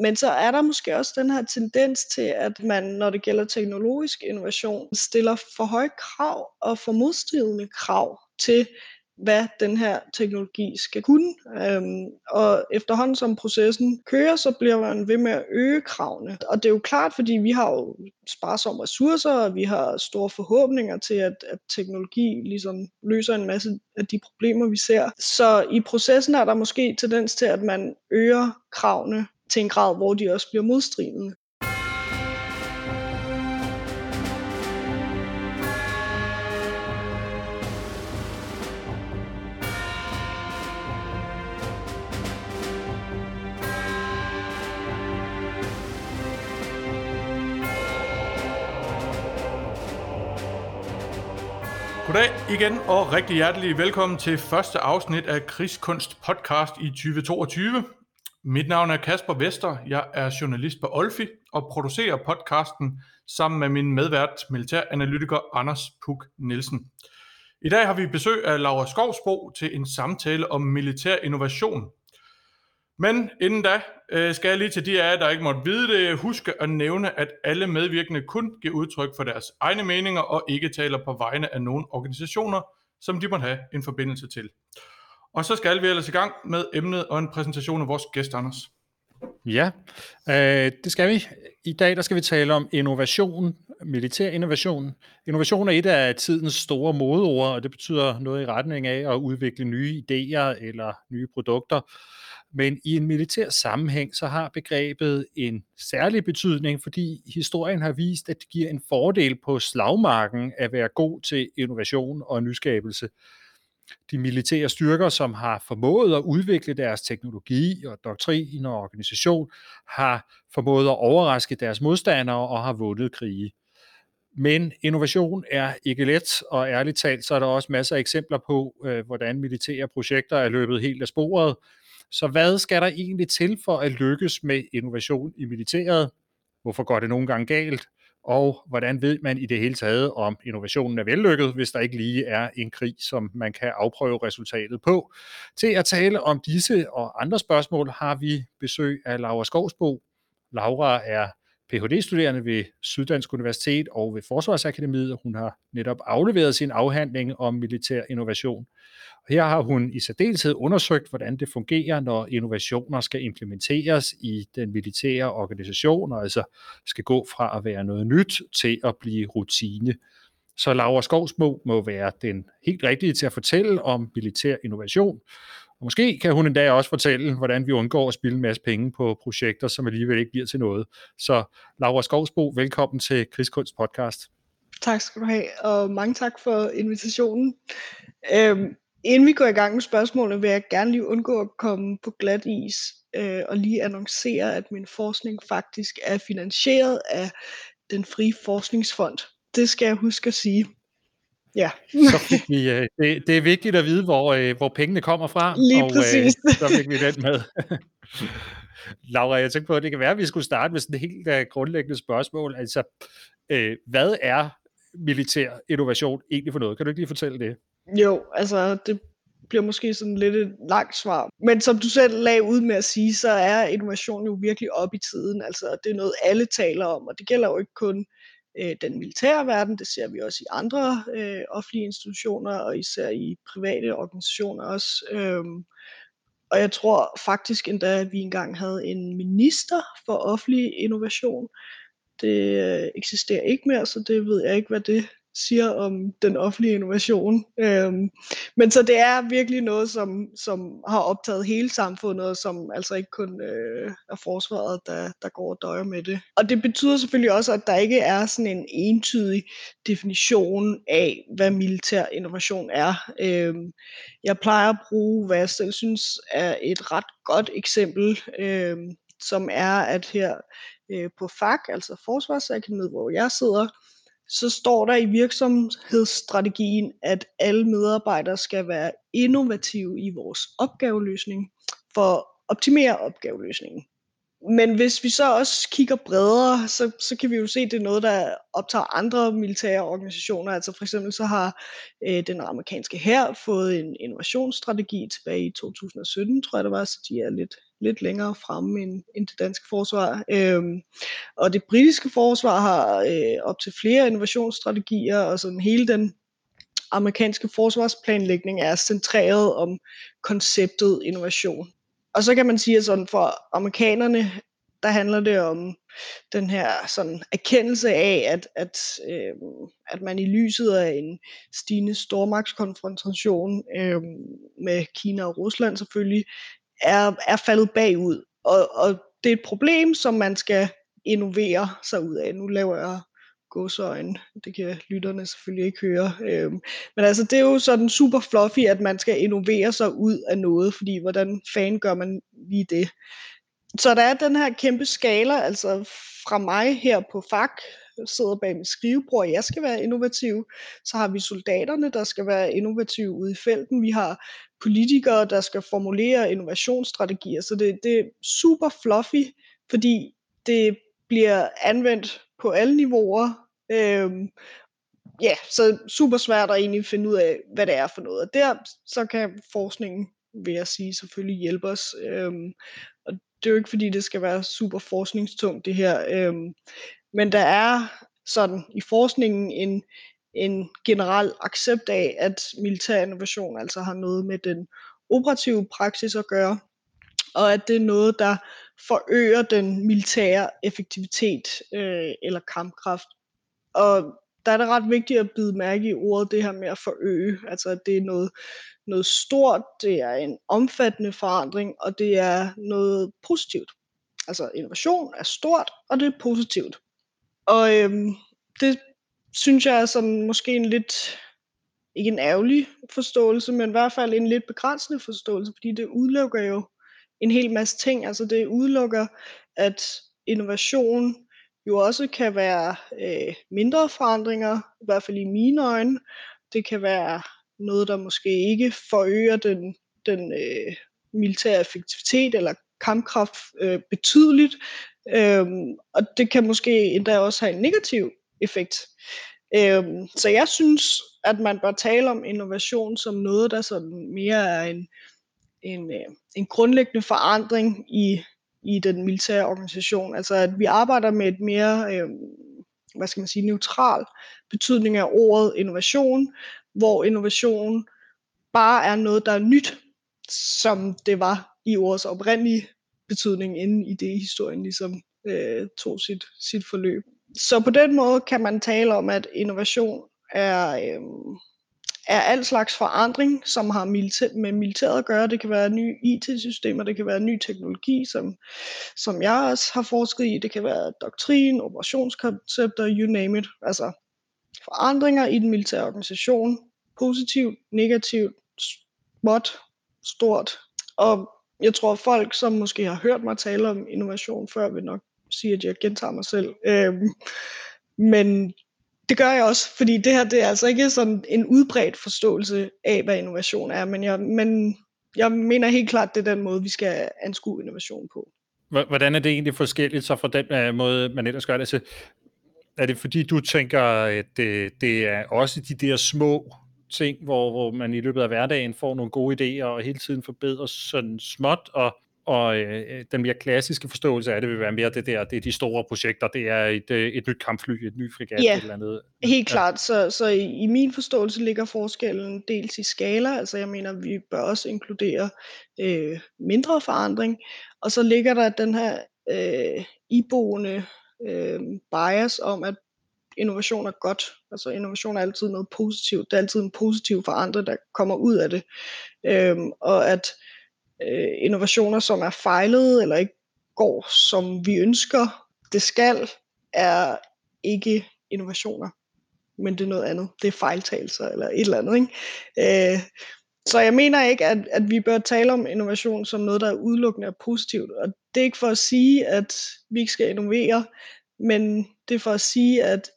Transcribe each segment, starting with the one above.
men så er der måske også den her tendens til, at man, når det gælder teknologisk innovation, stiller for høje krav og for modstridende krav til, hvad den her teknologi skal kunne. Øhm, og efterhånden som processen kører, så bliver man ved med at øge kravene. Og det er jo klart, fordi vi har jo sparsomme ressourcer, og vi har store forhåbninger til, at, at teknologi ligesom løser en masse af de problemer, vi ser. Så i processen er der måske tendens til, at man øger kravene til en grad, hvor de også bliver modstridende. Goddag igen og rigtig hjertelig velkommen til første afsnit af Krigskunst podcast i 2022. Mit navn er Kasper Vester, jeg er journalist på Olfi og producerer podcasten sammen med min medvært, militæranalytiker Anders Puk Nielsen. I dag har vi besøg af Laura Skovsbro til en samtale om militær innovation, men inden da øh, skal jeg lige til de af jer, der ikke måtte vide det, huske at nævne, at alle medvirkende kun giver udtryk for deres egne meninger og ikke taler på vegne af nogen organisationer, som de måtte have en forbindelse til. Og så skal vi ellers i gang med emnet og en præsentation af vores gæst, Anders. Ja, øh, det skal vi. I dag der skal vi tale om innovation, militær innovation. Innovation er et af tidens store modeord, og det betyder noget i retning af at udvikle nye idéer eller nye produkter. Men i en militær sammenhæng, så har begrebet en særlig betydning, fordi historien har vist, at det giver en fordel på slagmarken at være god til innovation og nyskabelse. De militære styrker, som har formået at udvikle deres teknologi og doktrin og organisation, har formået at overraske deres modstandere og har vundet krige. Men innovation er ikke let, og ærligt talt, så er der også masser af eksempler på, øh, hvordan militære projekter er løbet helt af sporet, så hvad skal der egentlig til for at lykkes med innovation i militæret? Hvorfor går det nogle gange galt? Og hvordan ved man i det hele taget, om innovationen er vellykket, hvis der ikke lige er en krig, som man kan afprøve resultatet på? Til at tale om disse og andre spørgsmål har vi besøg af Laura Skovsbo. Laura er Ph.D.-studerende ved Syddansk Universitet og ved Forsvarsakademiet. Hun har netop afleveret sin afhandling om militær innovation. Her har hun i særdeleshed undersøgt, hvordan det fungerer, når innovationer skal implementeres i den militære organisation, og altså skal gå fra at være noget nyt til at blive rutine. Så Laura Skovsmo må være den helt rigtige til at fortælle om militær innovation. Og måske kan hun endda også fortælle, hvordan vi undgår at spille en masse penge på projekter, som alligevel ikke bliver til noget. Så Laura Skovsbo, velkommen til Krigskunst podcast. Tak skal du have, og mange tak for invitationen. Øhm, Inden vi går i gang med spørgsmålene, vil jeg gerne lige undgå at komme på glat is øh, og lige annoncere, at min forskning faktisk er finansieret af den frie forskningsfond. Det skal jeg huske at sige. Ja. så fik vi, øh, det, det er vigtigt at vide, hvor, øh, hvor pengene kommer fra, lige og præcis. Øh, så fik vi den med. Laura, jeg tænkte på, at det kan være, at vi skulle starte med sådan et helt uh, grundlæggende spørgsmål. Altså, øh, hvad er militær innovation egentlig for noget? Kan du ikke lige fortælle det? Jo, altså det bliver måske sådan lidt et langt svar. Men som du selv lagde ud med at sige, så er innovation jo virkelig op i tiden. Altså det er noget, alle taler om, og det gælder jo ikke kun øh, den militære verden, det ser vi også i andre øh, offentlige institutioner, og især i private organisationer også. Øhm, og jeg tror faktisk endda, at vi engang havde en minister for offentlig innovation. Det øh, eksisterer ikke mere, så det ved jeg ikke, hvad det siger om den offentlige innovation. Øhm, men så det er virkelig noget, som, som har optaget hele samfundet, og som altså ikke kun øh, er forsvaret, der, der går og døjer med det. Og det betyder selvfølgelig også, at der ikke er sådan en entydig definition af, hvad militær innovation er. Øhm, jeg plejer at bruge, hvad jeg selv synes er et ret godt eksempel, øhm, som er, at her øh, på FAK, altså Forsvarsakademiet, hvor jeg sidder, så står der i virksomhedsstrategien, at alle medarbejdere skal være innovative i vores opgaveløsning for at optimere opgaveløsningen. Men hvis vi så også kigger bredere, så, så kan vi jo se, at det er noget, der optager andre militære organisationer. Altså for eksempel så har øh, den amerikanske hær fået en innovationsstrategi tilbage i 2017, tror jeg det var, så de er lidt lidt længere fremme end, end det danske forsvar. Øhm, og det britiske forsvar har øh, op til flere innovationsstrategier, og sådan hele den amerikanske forsvarsplanlægning er centreret om konceptet innovation. Og så kan man sige, at sådan for amerikanerne, der handler det om den her sådan erkendelse af, at, at, øh, at man i lyset af en stigende stormagtskonfrontation øh, med Kina og Rusland selvfølgelig, er, er faldet bagud. Og, og det er et problem, som man skal innovere sig ud af. Nu laver jeg godsøjne. Det kan lytterne selvfølgelig ikke høre. Øhm, men altså, det er jo sådan super fluffy, at man skal innovere sig ud af noget, fordi hvordan fanden gør man lige det? Så der er den her kæmpe skala, altså fra mig her på FAK, sidder bag mit skrivebord, jeg skal være innovativ. Så har vi soldaterne, der skal være innovative ude i felten. Vi har politikere, der skal formulere innovationsstrategier. Så det, det er super fluffy, fordi det bliver anvendt på alle niveauer. Øhm, ja, så super svært at egentlig finde ud af, hvad det er for noget. Og der så kan forskningen, vil jeg sige, selvfølgelig hjælpe os. Øhm, og det er jo ikke fordi, det skal være super forskningstungt det her. Øhm, men der er sådan i forskningen en, en generel accept af, at militær innovation altså har noget med den operative praksis at gøre, og at det er noget, der forøger den militære effektivitet øh, eller kampkraft. Og der er det ret vigtigt at bide mærke i ordet det her med at forøge. Altså at det er noget, noget stort, det er en omfattende forandring, og det er noget positivt. Altså innovation er stort, og det er positivt. Og øhm, det synes jeg er sådan måske en lidt, ikke en ærgerlig forståelse, men i hvert fald en lidt begrænsende forståelse, fordi det udelukker jo en hel masse ting. Altså det udelukker, at innovation jo også kan være øh, mindre forandringer, i hvert fald i mine øjne. Det kan være noget, der måske ikke forøger den, den øh, militære effektivitet eller kampkraft øh, betydeligt. Øhm, og det kan måske endda også have en negativ effekt. Øhm, så jeg synes, at man bør tale om innovation som noget, der sådan mere er en, en, øh, en grundlæggende forandring i, i den militære organisation. Altså at vi arbejder med et mere, øh, hvad skal man sige, neutral betydning af ordet innovation, hvor innovation bare er noget, der er nyt, som det var i ordets oprindelige betydning, inden i det historien ligesom øh, tog sit, sit forløb. Så på den måde kan man tale om, at innovation er, øh, er al slags forandring, som har militær, med militæret at gøre. Det kan være nye IT-systemer, det kan være ny teknologi, som, som jeg også har forsket i. Det kan være doktrin, operationskoncepter, you name it. Altså forandringer i den militære organisation. Positivt, negativt, småt, stort. Og jeg tror, folk, som måske har hørt mig tale om innovation før, vil nok sige, at jeg gentager mig selv. Øhm, men det gør jeg også, fordi det her det er altså ikke sådan en udbredt forståelse af, hvad innovation er, men jeg, men jeg mener helt klart, det er den måde, vi skal anskue innovation på. Hvordan er det egentlig forskelligt så fra den uh, måde, man ellers gør det? Altså, er det fordi, du tænker, at det, det er også de der små ting, hvor, hvor man i løbet af hverdagen får nogle gode idéer og hele tiden forbedrer sådan småt, og og øh, den mere klassiske forståelse af det vil være mere det der, det er de store projekter, det er et, øh, et nyt kampfly, et nyt frigat, ja, et eller andet. helt ja. klart. Så, så i, i min forståelse ligger forskellen dels i skala, altså jeg mener, vi bør også inkludere øh, mindre forandring, og så ligger der den her øh, iboende øh, bias om, at innovation er godt. Altså innovation er altid noget positivt. Det er altid en positiv forandring, der kommer ud af det. Øhm, og at øh, Øh, innovationer, som er fejlede eller ikke går, som vi ønsker, det skal, er ikke innovationer, men det er noget andet. Det er fejltagelser eller et eller andet. Ikke? Øh, så jeg mener ikke, at, at vi bør tale om innovation som noget, der er udelukkende og positivt. Og det er ikke for at sige, at vi ikke skal innovere, men det er for at sige, at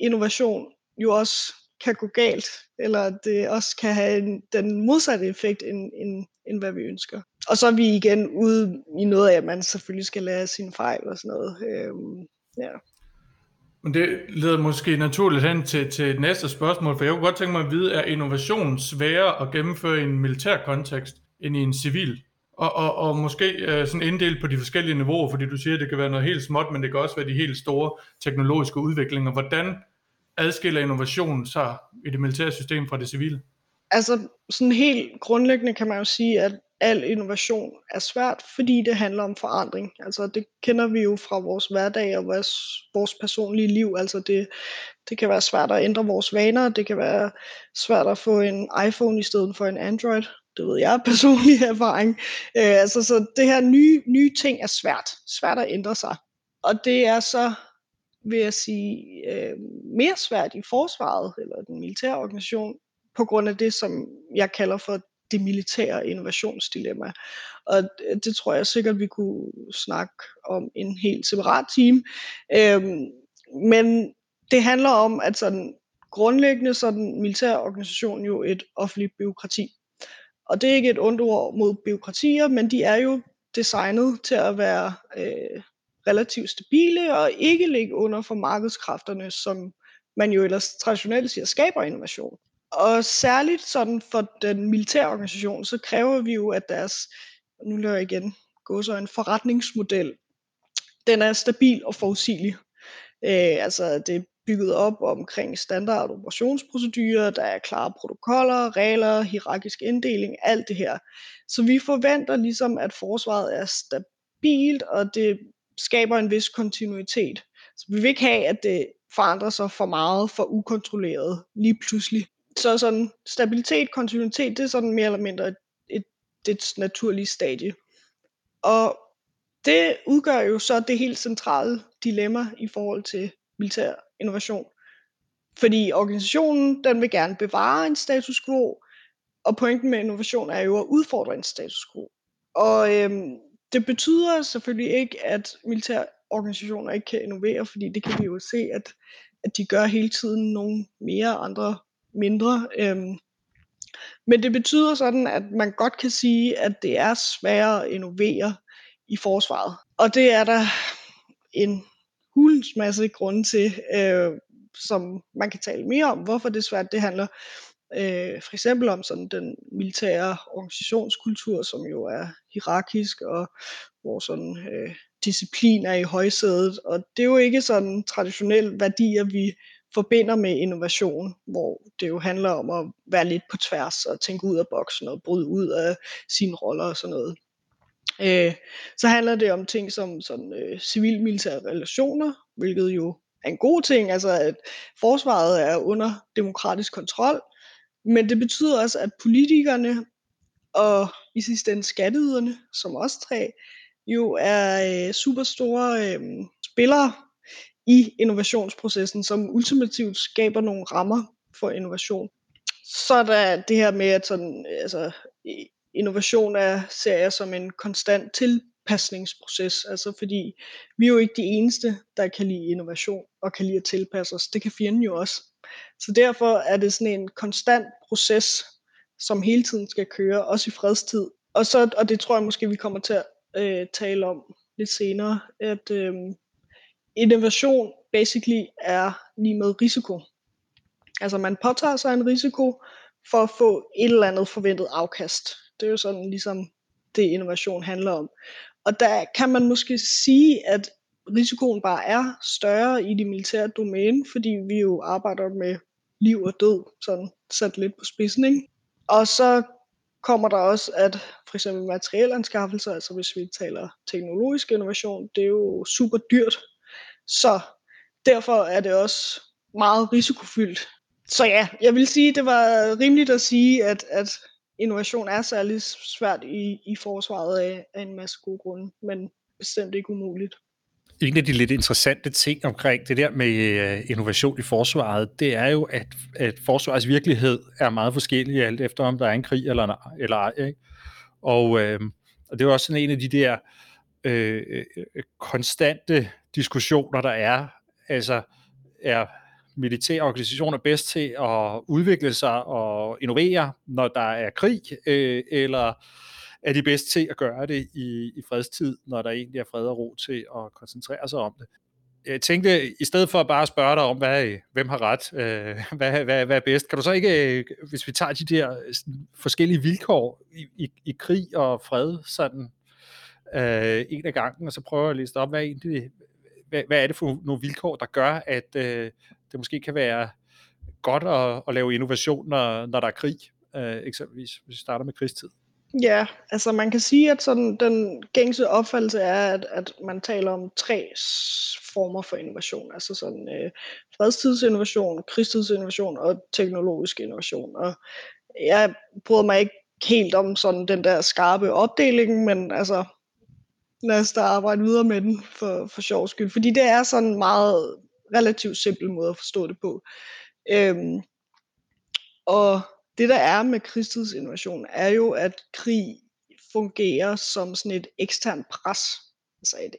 innovation jo også kan gå galt, eller at det også kan have en, den modsatte effekt, end, end, end hvad vi ønsker. Og så er vi igen ude i noget af, at man selvfølgelig skal lære sine fejl og sådan noget. Øhm, ja. Men det leder måske naturligt hen til, til et næste spørgsmål, for jeg kunne godt tænke mig at vide, er innovation sværere at gennemføre i en militær kontekst end i en civil og, og, og måske øh, sådan inddelt på de forskellige niveauer, fordi du siger, at det kan være noget helt småt, men det kan også være de helt store teknologiske udviklinger. Hvordan adskiller innovation så i det militære system fra det civile? Altså sådan helt grundlæggende kan man jo sige, at al innovation er svært, fordi det handler om forandring. Altså det kender vi jo fra vores hverdag og vores, vores personlige liv. Altså det, det kan være svært at ændre vores vaner, det kan være svært at få en iPhone i stedet for en Android. Det ved jeg personlig erfaring. Øh, altså så det her nye, nye ting er svært. Svært at ændre sig. Og det er så vil jeg sige, øh, mere svært i forsvaret eller den militære organisation, på grund af det, som jeg kalder for det militære innovationsdilemma. Og det tror jeg sikkert, vi kunne snakke om en helt separat time. Øhm, men det handler om, at sådan grundlæggende så er den militære organisation jo et offentligt byråkrati. Og det er ikke et ondt ord mod byråkratier, men de er jo designet til at være øh, relativt stabile og ikke ligge under for markedskræfterne, som man jo ellers traditionelt siger skaber innovation. Og særligt sådan for den militære organisation, så kræver vi jo, at deres, nu laver jeg igen, gå så en forretningsmodel, den er stabil og forudsigelig. Øh, altså det er bygget op omkring standard operationsprocedurer, der er klare protokoller, regler, hierarkisk inddeling, alt det her. Så vi forventer ligesom, at forsvaret er stabilt, og det skaber en vis kontinuitet. Så vi vil ikke have, at det forandrer sig for meget for ukontrolleret lige pludselig. Så sådan stabilitet, kontinuitet, det er sådan mere eller mindre et, et, et naturlige stadie. Og det udgør jo så det helt centrale dilemma i forhold til militær innovation. Fordi organisationen, den vil gerne bevare en status quo, og pointen med innovation er jo at udfordre en status quo. Og øhm, det betyder selvfølgelig ikke, at militære organisationer ikke kan innovere, fordi det kan vi jo se, at, at de gør hele tiden nogle mere, andre mindre. Øhm, men det betyder sådan, at man godt kan sige, at det er sværere at innovere i forsvaret. Og det er der en hulens masse grunde til, øh, som man kan tale mere om, hvorfor det er svært. Det handler øh, for eksempel om sådan den militære organisationskultur, som jo er hierarkisk, og hvor sådan øh, disciplin er i højsædet. Og det er jo ikke sådan traditionelle værdier, vi forbinder med innovation, hvor det jo handler om at være lidt på tværs og tænke ud af boksen og bryde ud af sine roller og sådan noget. Øh, så handler det om ting som sådan øh, civil-militære relationer, hvilket jo er en god ting, altså at forsvaret er under demokratisk kontrol, men det betyder også, at politikerne og i sidste ende skatteyderne, som også tre, jo er øh, super store øh, spillere i innovationsprocessen, som ultimativt skaber nogle rammer for innovation. Så er der det her med, at sådan, altså, innovation er, ser jeg som en konstant tilpasningsproces, altså fordi vi er jo ikke de eneste, der kan lide innovation og kan lide at tilpasse os. Det kan fjenden jo også. Så derfor er det sådan en konstant proces, som hele tiden skal køre, også i fredstid. Og, så, og det tror jeg måske, vi kommer til at øh, tale om lidt senere, at øh, innovation basically er lige med risiko. Altså man påtager sig en risiko for at få et eller andet forventet afkast. Det er jo sådan ligesom det innovation handler om. Og der kan man måske sige, at risikoen bare er større i det militære domæne, fordi vi jo arbejder med liv og død, sådan sat lidt på spidsen. Ikke? Og så kommer der også, at for eksempel materielanskaffelser, altså hvis vi taler teknologisk innovation, det er jo super dyrt. Så derfor er det også meget risikofyldt. Så ja, jeg vil sige, det var rimeligt at sige, at, at innovation er særlig svært i, i forsvaret af, af en masse gode grunde, men bestemt ikke umuligt. En af de lidt interessante ting omkring det der med øh, innovation i forsvaret, det er jo, at, at forsvarets virkelighed er meget forskellig alt efter, om der er en krig eller, eller ej. Ikke? Og, øh, og det er jo også sådan en af de der øh, konstante diskussioner, der er. Altså, er militære organisationer bedst til at udvikle sig og innovere, når der er krig, øh, eller er de bedst til at gøre det i, i fredstid, når der egentlig er fred og ro til at koncentrere sig om det. jeg tænkte, i stedet for at bare spørge dig om, hvad, øh, hvem har ret, øh, hvad, hvad, hvad er bedst, kan du så ikke, øh, hvis vi tager de der øh, forskellige vilkår i, i, i krig og fred, sådan øh, en af gangen, og så prøver at liste op, hvad, egentlig, hvad, hvad er det for nogle vilkår, der gør, at øh, det måske kan være godt at, at lave innovation, når, når der er krig, øh, eksempelvis, hvis vi starter med krigstid? Ja, altså man kan sige, at sådan den gængse opfattelse er, at, at man taler om tre former for innovation. Altså sådan øh, fredstidsinnovation, krigstidsinnovation og teknologisk innovation. Og jeg bryder mig ikke helt om sådan den der skarpe opdeling, men altså lad os da arbejde videre med den for, for sjov skyld. Fordi det er sådan en meget relativt simpel måde at forstå det på. Øhm, og det der er med krigstidsinnovation, er jo, at krig fungerer som sådan et eksternt pres. Altså et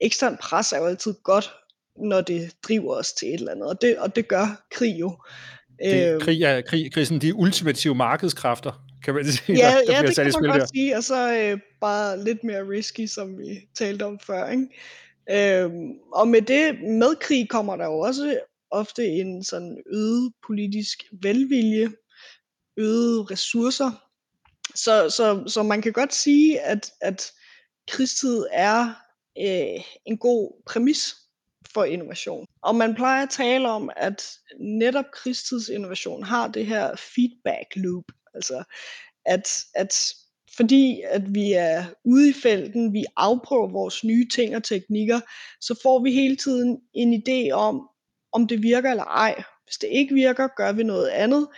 eksternt pres er jo altid godt, når det driver os til et eller andet, og det, og det gør krig jo. Det, øhm, krig er krig, krig sådan de ultimative markedskræfter, kan man sige. Ja, der, der ja det kan man godt der. sige, og så øh, bare lidt mere risky, som vi talte om før. Ikke? Øhm, og med det, med krig kommer der jo også ofte en sådan øget politisk velvilje øgede ressourcer. Så, så, så man kan godt sige, at, at krigstid er øh, en god præmis for innovation. Og man plejer at tale om, at netop krigstidsinnovation har det her feedback loop. Altså, at, at fordi at vi er ude i felten, vi afprøver vores nye ting og teknikker, så får vi hele tiden en idé om, om det virker eller ej. Hvis det ikke virker, gør vi noget andet.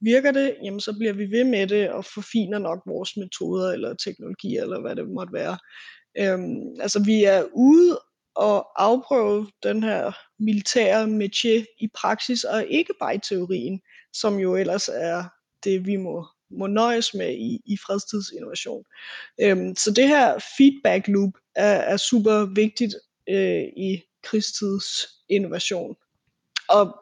Virker det, jamen så bliver vi ved med det og forfiner nok vores metoder eller teknologier eller hvad det måtte være. Øhm, altså vi er ude og afprøve den her militære métier i praksis, og ikke bare i teorien, som jo ellers er det, vi må, må nøjes med i, i fredstidsinnovation. Øhm, så det her feedback loop er, er super vigtigt øh, i krigstidsinnovation. Og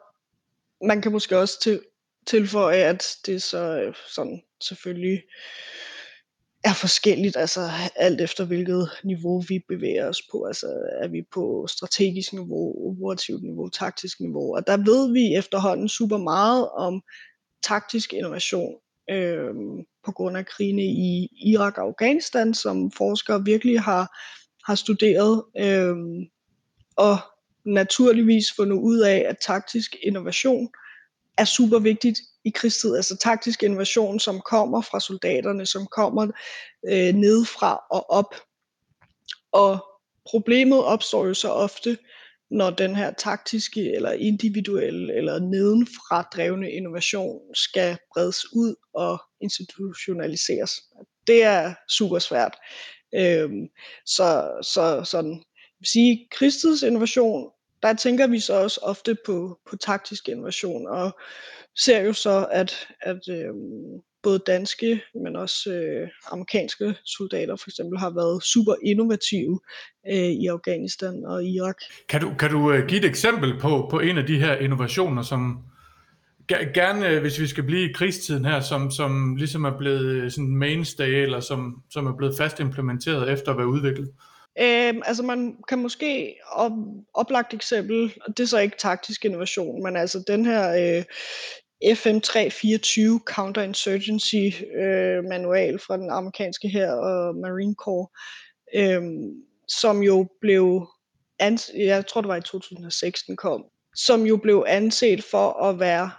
man kan måske også til, tilføje, at det så øh, sådan selvfølgelig er forskelligt, altså alt efter hvilket niveau vi bevæger os på. Altså er vi på strategisk niveau, operativt niveau, taktisk niveau. Og der ved vi efterhånden super meget om taktisk innovation øh, på grund af krigene i Irak og Afghanistan, som forskere virkelig har, har studeret. Øh, og naturligvis fundet ud af, at taktisk innovation er super vigtigt i krigstid. Altså taktisk innovation, som kommer fra soldaterne, som kommer øh, nedefra og op. Og problemet opstår jo så ofte, når den her taktiske eller individuelle eller nedenfra drevne innovation skal bredes ud og institutionaliseres. Det er super svært. Øhm, så, så sådan, sige, krigstidsinnovation der tænker vi så også ofte på, på taktisk innovation, og ser jo så, at, at øh, både danske, men også øh, amerikanske soldater for eksempel har været super innovative øh, i Afghanistan og Irak. Kan du, kan du øh, give et eksempel på, på en af de her innovationer, som gerne, øh, hvis vi skal blive i krigstiden her, som, som ligesom er blevet øh, sådan mainstay, eller som, som er blevet fast implementeret efter at være udviklet? Øhm, altså man kan måske op, oplagt eksempel, og det er så ikke taktisk innovation, men altså den her øh, FM 324 Counterinsurgency øh, manual fra den amerikanske her og Marine Corps, øh, som jo blev, ans- jeg tror det var i 2006 den kom, som jo blev anset for at være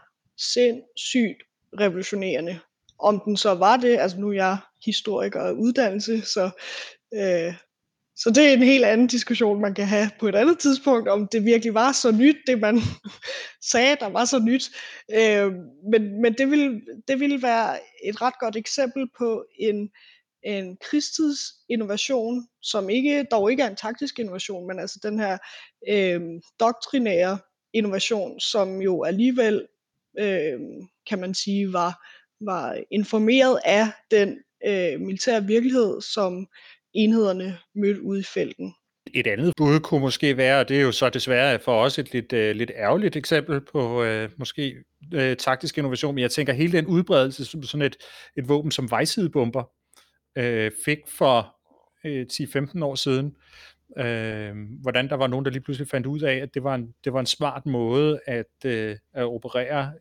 sindssygt revolutionerende. Om den så var det, altså nu er jeg historiker af uddannelse, så øh, så det er en helt anden diskussion, man kan have på et andet tidspunkt, om det virkelig var så nyt, det man sagde, der var så nyt. Øh, men men det, ville, det ville være et ret godt eksempel på en, en krigstidsinnovation, som ikke, dog ikke er en taktisk innovation, men altså den her øh, doktrinære innovation, som jo alligevel, øh, kan man sige, var, var informeret af den øh, militære virkelighed, som enhederne mødt ude i felten. Et andet bud kunne måske være, og det er jo så desværre for os et lidt, uh, lidt ærgerligt eksempel på uh, måske uh, taktisk innovation, men jeg tænker hele den udbredelse som sådan et, et våben som vejsidebomber uh, fik for uh, 10-15 år siden, Øh, hvordan der var nogen, der lige pludselig fandt ud af, at det var en, det var en smart måde at, øh, at operere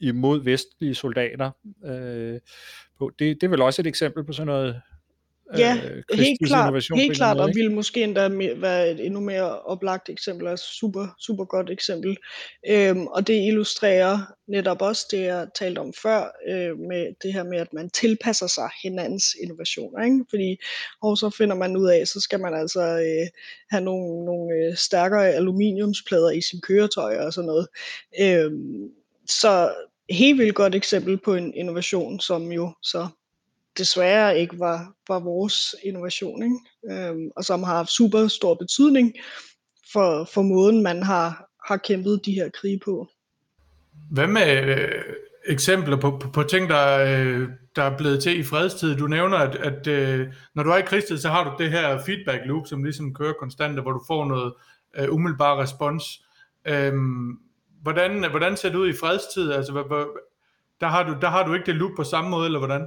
imod vestlige soldater øh, på. Det, det er vel også et eksempel på sådan noget Ja, øh, helt klart, helt klart, og vil måske endda være et endnu mere oplagt eksempel, altså super, super godt eksempel. Øhm, og det illustrerer netop også det, jeg talte om før, øh, med det her med, at man tilpasser sig hinandens innovationer. Ikke? Fordi, og så finder man ud af, så skal man altså øh, have nogle, nogle øh, stærkere aluminiumsplader i sin køretøj og sådan noget. Øhm, så helt vildt godt eksempel på en innovation, som jo så desværre ikke var, var vores innovation, ikke? Øhm, og som har haft super stor betydning for, for måden, man har, har kæmpet de her krige på. Hvad med øh, eksempler på, på, på ting, der, øh, der er blevet til i fredstid? Du nævner, at, at øh, når du er i krigstid, så har du det her feedback loop, som ligesom kører konstant, hvor du får noget øh, umiddelbar respons. Øhm, hvordan, hvordan ser det ud i fredstid? Altså, hvad, hvor, der, har du, der har du ikke det loop på samme måde, eller hvordan?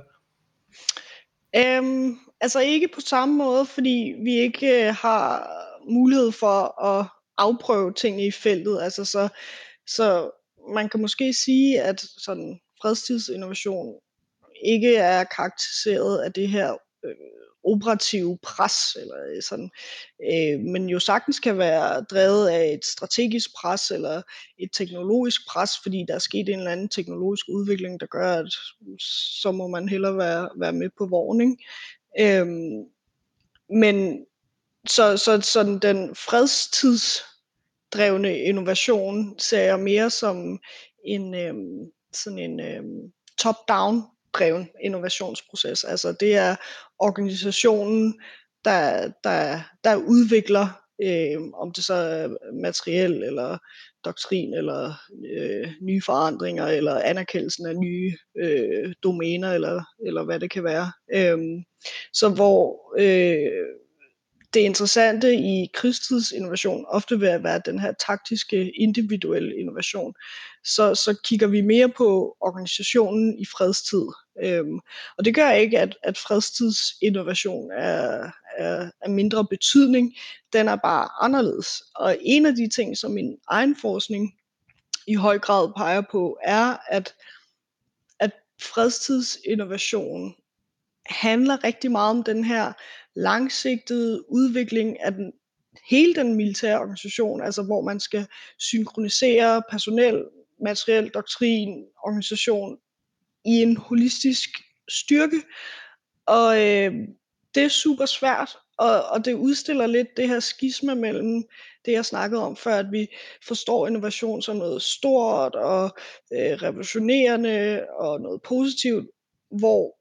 Øhm, altså ikke på samme måde, fordi vi ikke øh, har mulighed for at afprøve ting i feltet. Altså så, så man kan måske sige, at sådan fredstidsinnovation ikke er karakteriseret af det her øh, operative pres, eller øh, sådan, øh, men jo sagtens kan være drevet af et strategisk pres, eller et teknologisk pres, fordi der er sket en eller anden teknologisk udvikling, der gør, at så må man hellere være, være med på vognen. Øh, men så, så sådan den fredstidsdrevne innovation ser jeg mere som en øh, sådan en øh, top-down dreven innovationsproces. Altså det er organisationen, der, der, der udvikler, øh, om det så er materiel eller doktrin eller øh, nye forandringer eller anerkendelsen af nye øh, domæner eller, eller hvad det kan være. Øh, så hvor øh, det interessante i krigstidsinnovation ofte vil være den her taktiske, individuelle innovation. Så, så kigger vi mere på organisationen i fredstid. Øhm, og det gør ikke, at, at fredstidsinnovation er, er, er mindre betydning. Den er bare anderledes. Og en af de ting, som min egen forskning i høj grad peger på, er, at, at fredstidsinnovation handler rigtig meget om den her langsigtede udvikling af den, hele den militære organisation, altså hvor man skal synkronisere personel, materiel, doktrin, organisation i en holistisk styrke. Og øh, det er super svært, og, og det udstiller lidt det her skisma mellem det, jeg snakkede om før, at vi forstår innovation som noget stort og øh, revolutionerende og noget positivt, hvor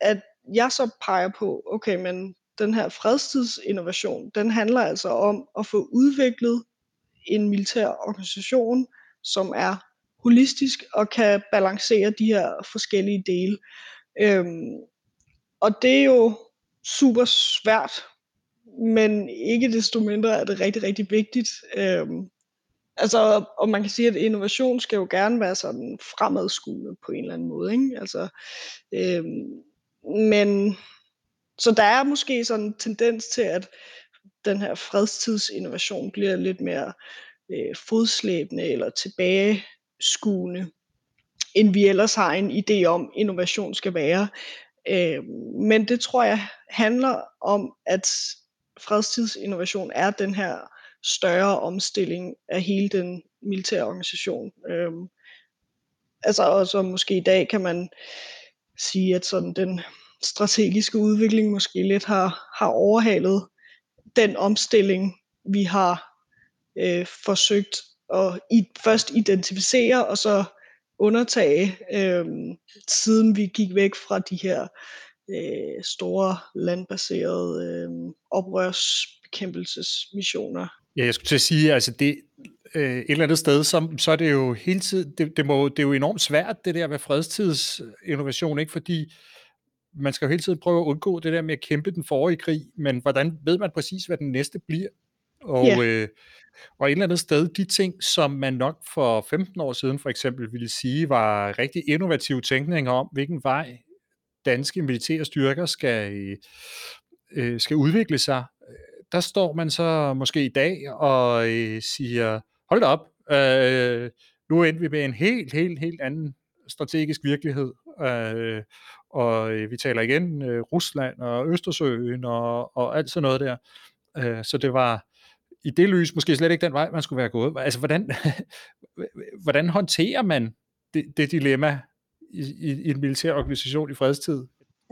at jeg så peger på, okay, men den her fredstidsinnovation, den handler altså om at få udviklet en militær organisation, som er holistisk og kan balancere de her forskellige dele. Øhm, og det er jo super svært, men ikke desto mindre er det rigtig, rigtig vigtigt. Øhm, altså, og man kan sige, at innovation skal jo gerne være sådan fremadskuende på en eller anden måde. Ikke? Altså, øhm, men så der er måske sådan en tendens til, at den her fredstidsinnovation bliver lidt mere øh, fodslæbende eller tilbageskuende, end vi ellers har en idé om, innovation skal være. Øh, men det tror jeg handler om, at fredstidsinnovation er den her større omstilling af hele den militære organisation. Øh, altså, og så måske i dag kan man sige, at sådan den strategiske udvikling måske lidt har, har overhalet den omstilling, vi har øh, forsøgt at i, først identificere og så undertage, øh, siden vi gik væk fra de her øh, store landbaserede øh, oprørsbekæmpelsesmissioner. Ja, jeg skulle til at sige, altså det, øh, et eller andet sted, så, så er det jo hele tiden, det, det, må, det er jo enormt svært, det der med fredstidsinnovation, ikke? fordi man skal jo hele tiden prøve at undgå det der med at kæmpe den forrige krig, men hvordan ved man præcis, hvad den næste bliver? Og, yeah. øh, og et eller andet sted, de ting, som man nok for 15 år siden for eksempel ville sige, var rigtig innovativ tænkning om, hvilken vej danske militære styrker skal, øh, skal udvikle sig, der står man så måske i dag og øh, siger, hold da op, øh, nu endte vi med en helt, helt, helt anden strategisk virkelighed. Øh, og øh, vi taler igen øh, Rusland og Østersøen og, og alt sådan noget der. Øh, så det var i det lys måske slet ikke den vej, man skulle være gået. Altså, hvordan, hvordan håndterer man det, det dilemma i, i, i en militær organisation i fredstid?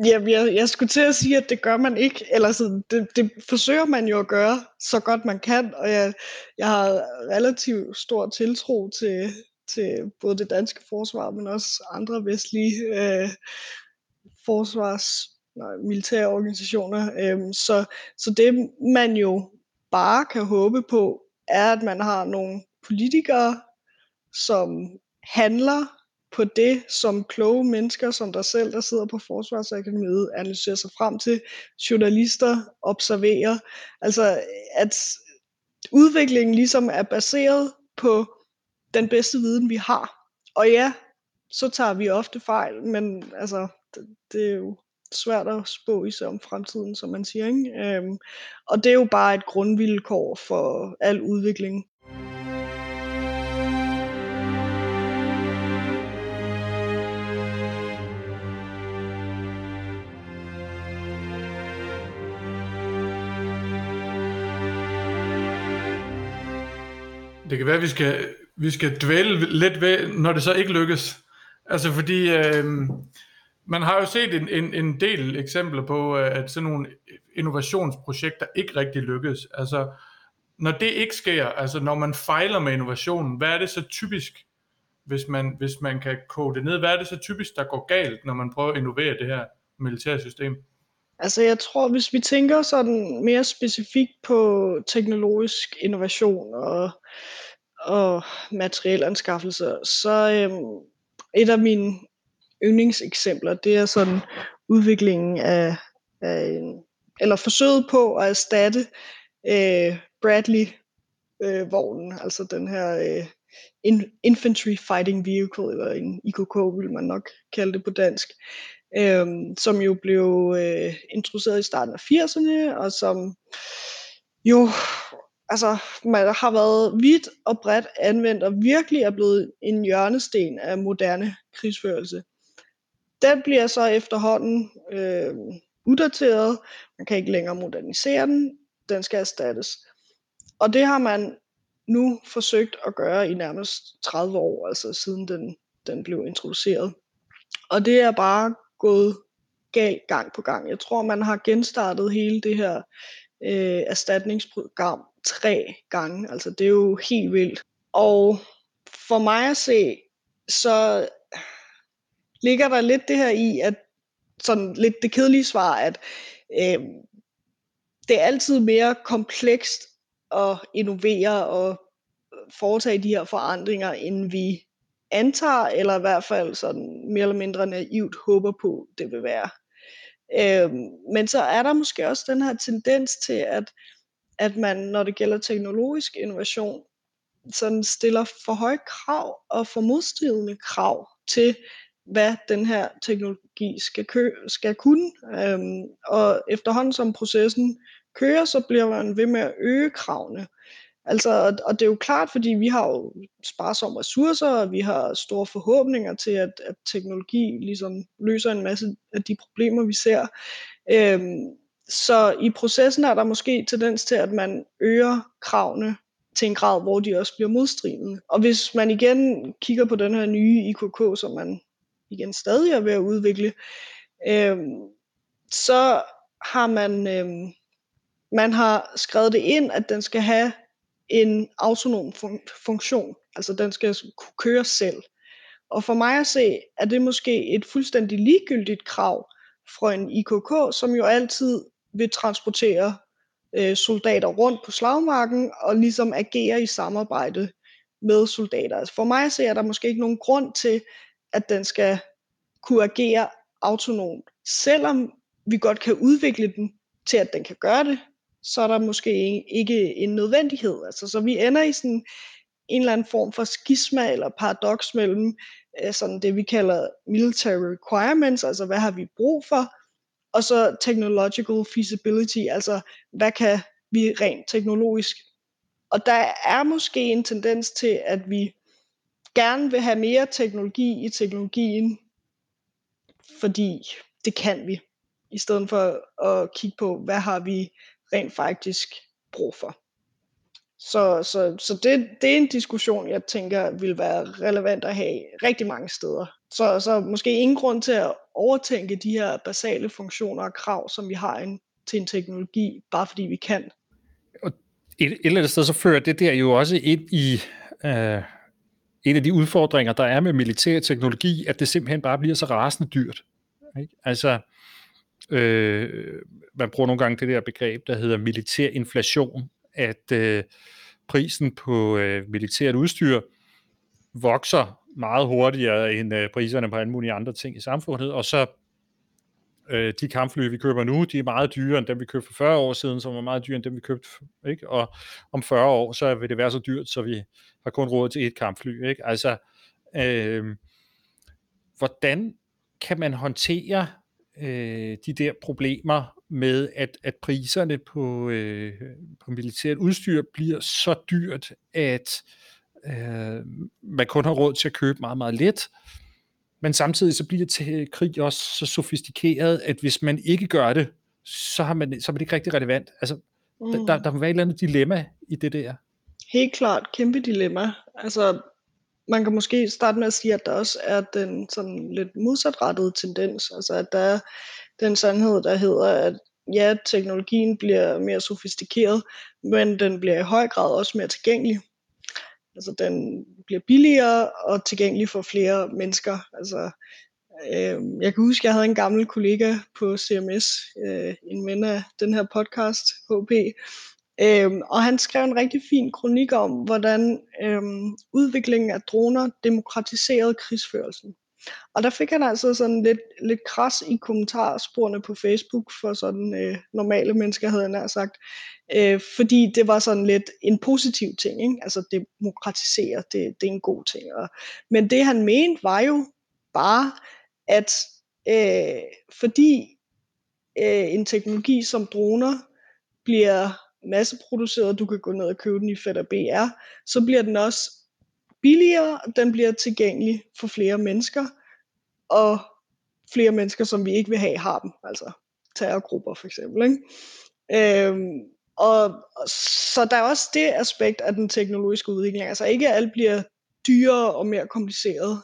Jamen, jeg, jeg skulle til at sige, at det gør man ikke, eller sådan, det, det forsøger man jo at gøre så godt man kan, og jeg, jeg har relativt stor tiltro til, til både det danske forsvar, men også andre vestlige øh, forsvars nej, militære organisationer. Øh, så, så det man jo bare kan håbe på, er, at man har nogle politikere, som handler på det, som kloge mennesker som der selv, der sidder på Forsvarsakademiet, analyserer sig frem til, journalister observerer. Altså, at udviklingen ligesom er baseret på den bedste viden, vi har. Og ja, så tager vi ofte fejl, men altså, det, det er jo svært at spå i sig om fremtiden, som man siger. Ikke? Øhm, og det er jo bare et grundvilkår for al udvikling. Det kan være, at vi skal, vi skal dvæle lidt ved, når det så ikke lykkes. Altså fordi, øh, man har jo set en, en, en del eksempler på, øh, at sådan nogle innovationsprojekter ikke rigtig lykkes. Altså, når det ikke sker, altså når man fejler med innovationen, hvad er det så typisk, hvis man, hvis man kan kode det ned, hvad er det så typisk, der går galt, når man prøver at innovere det her militære system? Altså jeg tror, hvis vi tænker sådan mere specifikt på teknologisk innovation og, og materielanskaffelser, så øhm, et af mine yndlingseksempler, det er sådan udviklingen af, af en, eller forsøget på at erstatte øh, Bradley-vognen, øh, altså den her øh, Infantry Fighting Vehicle, eller en IKK vil man nok kalde det på dansk, øh, som jo blev øh, introduceret i starten af 80'erne, og som jo altså, man har været vidt og bredt anvendt, og virkelig er blevet en hjørnesten af moderne krigsførelse. Den bliver så efterhånden øh, uddateret, man kan ikke længere modernisere den, den skal erstattes. Og det har man nu forsøgt at gøre i nærmest 30 år, altså siden den, den blev introduceret. Og det er bare gået galt gang på gang. Jeg tror, man har genstartet hele det her øh, erstatningsprogram tre gange. Altså det er jo helt vildt. Og for mig at se, så ligger der lidt det her i, at sådan lidt det kedelige svar, at øh, det er altid mere komplekst at innovere og foretage de her forandringer, end vi antager, eller i hvert fald sådan mere eller mindre naivt håber på, det vil være. Øhm, men så er der måske også den her tendens til, at, at man, når det gælder teknologisk innovation, sådan stiller for høje krav og for modstridende krav til, hvad den her teknologi skal, kø- skal kunne. Øhm, og efterhånden som processen kører, så bliver man ved med at øge kravene. Altså, og det er jo klart, fordi vi har jo sparsomme ressourcer, og vi har store forhåbninger til, at, at teknologi ligesom løser en masse af de problemer, vi ser. Øhm, så i processen er der måske tendens til, at man øger kravene til en grad, hvor de også bliver modstridende. Og hvis man igen kigger på den her nye IKK, som man igen stadig er ved at udvikle, øhm, så har man, øhm, man har skrevet det ind, at den skal have en autonom fun- funktion. Altså den skal kunne køre selv. Og for mig at se, er det måske et fuldstændig ligegyldigt krav fra en IKK, som jo altid vil transportere øh, soldater rundt på slagmarken og ligesom agere i samarbejde med soldater. Altså for mig at se, er der måske ikke nogen grund til, at den skal kunne agere autonomt, selvom vi godt kan udvikle den til, at den kan gøre det, så er der måske ikke en nødvendighed. Altså, så vi ender i sådan en eller anden form for skisma eller paradoks mellem øh, sådan det, vi kalder military requirements, altså hvad har vi brug for, og så technological feasibility, altså hvad kan vi rent teknologisk. Og der er måske en tendens til, at vi gerne vil have mere teknologi i teknologien, fordi det kan vi, i stedet for at kigge på, hvad har vi rent faktisk brug for. Så, så, så det, det er en diskussion, jeg tænker vil være relevant at have rigtig mange steder. Så, så måske ingen grund til at overtænke de her basale funktioner og krav, som vi har en, til en teknologi, bare fordi vi kan. Og et, et eller andet sted, så fører det der jo også ind i øh, en af de udfordringer, der er med militær teknologi, at det simpelthen bare bliver så rasende dyrt. Ikke? Altså, øh, man bruger nogle gange det der begreb, der hedder militær inflation, at øh, prisen på øh, militært udstyr vokser meget hurtigere end øh, priserne på alle mulige andre ting i samfundet, og så øh, de kampfly, vi køber nu, de er meget dyrere end dem, vi købte for 40 år siden, som var meget dyrere end dem, vi købte, ikke? og om 40 år, så vil det være så dyrt, så vi har kun råd til et kampfly. Ikke? Altså, øh, hvordan kan man håndtere øh, de der problemer med, at, at priserne på, øh, på militært udstyr bliver så dyrt, at øh, man kun har råd til at købe meget, meget let. Men samtidig så bliver til krig også så sofistikeret, at hvis man ikke gør det, så, har man, så er det ikke rigtig relevant. Altså, mm. der, der, der må være et eller andet dilemma i det der. Helt klart, kæmpe dilemma. Altså, man kan måske starte med at sige, at der også er den sådan lidt modsatrettede tendens. Altså, at der er den sandhed, der hedder, at ja, teknologien bliver mere sofistikeret, men den bliver i høj grad også mere tilgængelig. Altså den bliver billigere og tilgængelig for flere mennesker. Altså, øh, jeg kan huske, at jeg havde en gammel kollega på CMS, øh, en ven af den her podcast, HP, øh, og han skrev en rigtig fin kronik om, hvordan øhm, udviklingen af droner demokratiserede krigsførelsen. Og der fik han altså sådan lidt, lidt kras i kommentarsporene på Facebook for sådan øh, normale mennesker, havde han sagt. Øh, fordi det var sådan lidt en positiv ting, ikke? altså demokratisere, det, det er en god ting. Og, men det han mente var jo bare, at øh, fordi øh, en teknologi som droner bliver masseproduceret, du kan gå ned og købe den i Fed BR, så bliver den også billigere, den bliver tilgængelig for flere mennesker, og flere mennesker, som vi ikke vil have, har dem. Altså terrorgrupper for eksempel. Ikke? Øhm, og, så der er også det aspekt af den teknologiske udvikling. Altså ikke alt bliver dyrere og mere kompliceret.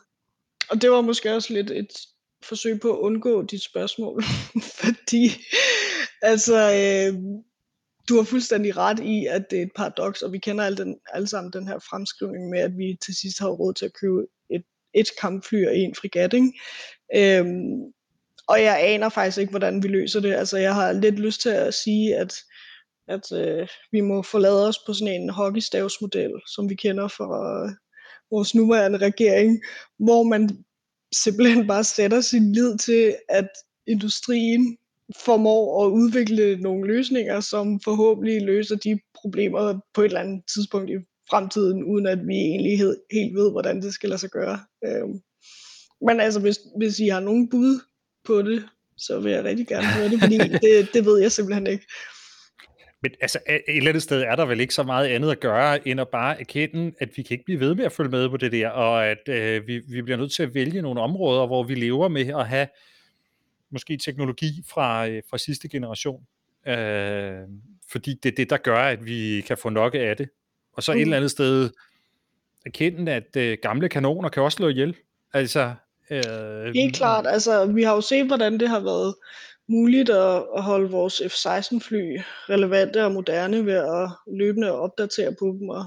Og det var måske også lidt et forsøg på at undgå dit spørgsmål. Fordi altså, øh, du har fuldstændig ret i, at det er et paradoks, og vi kender alle, den, alle sammen den her fremskrivning med, at vi til sidst har råd til at købe et, et kampfly og en frigat. Ikke? Øhm, og jeg aner faktisk ikke, hvordan vi løser det. Altså, jeg har lidt lyst til at sige, at, at øh, vi må forlade os på sådan en hockeystavsmodel, som vi kender fra øh, vores nuværende regering, hvor man simpelthen bare sætter sin lid til, at industrien formår at udvikle nogle løsninger, som forhåbentlig løser de problemer på et eller andet tidspunkt i fremtiden, uden at vi egentlig helt ved, hvordan det skal lade sig gøre. Øhm, men altså, hvis, hvis I har nogen bud på det, så vil jeg rigtig gerne høre det, fordi det, det ved jeg simpelthen ikke. Men altså, et eller andet sted er der vel ikke så meget andet at gøre, end at bare erkende, at vi kan ikke blive ved med at følge med på det der, og at øh, vi, vi bliver nødt til at vælge nogle områder, hvor vi lever med at have måske teknologi fra, øh, fra sidste generation. Øh, fordi det er det, der gør, at vi kan få nok af det. Og så mm. et eller andet sted erkende, at øh, gamle kanoner kan også slå ihjel. Altså, øh, Helt klart. Altså, vi har jo set, hvordan det har været muligt at, at holde vores F-16-fly relevante og moderne ved at løbende opdatere på dem, og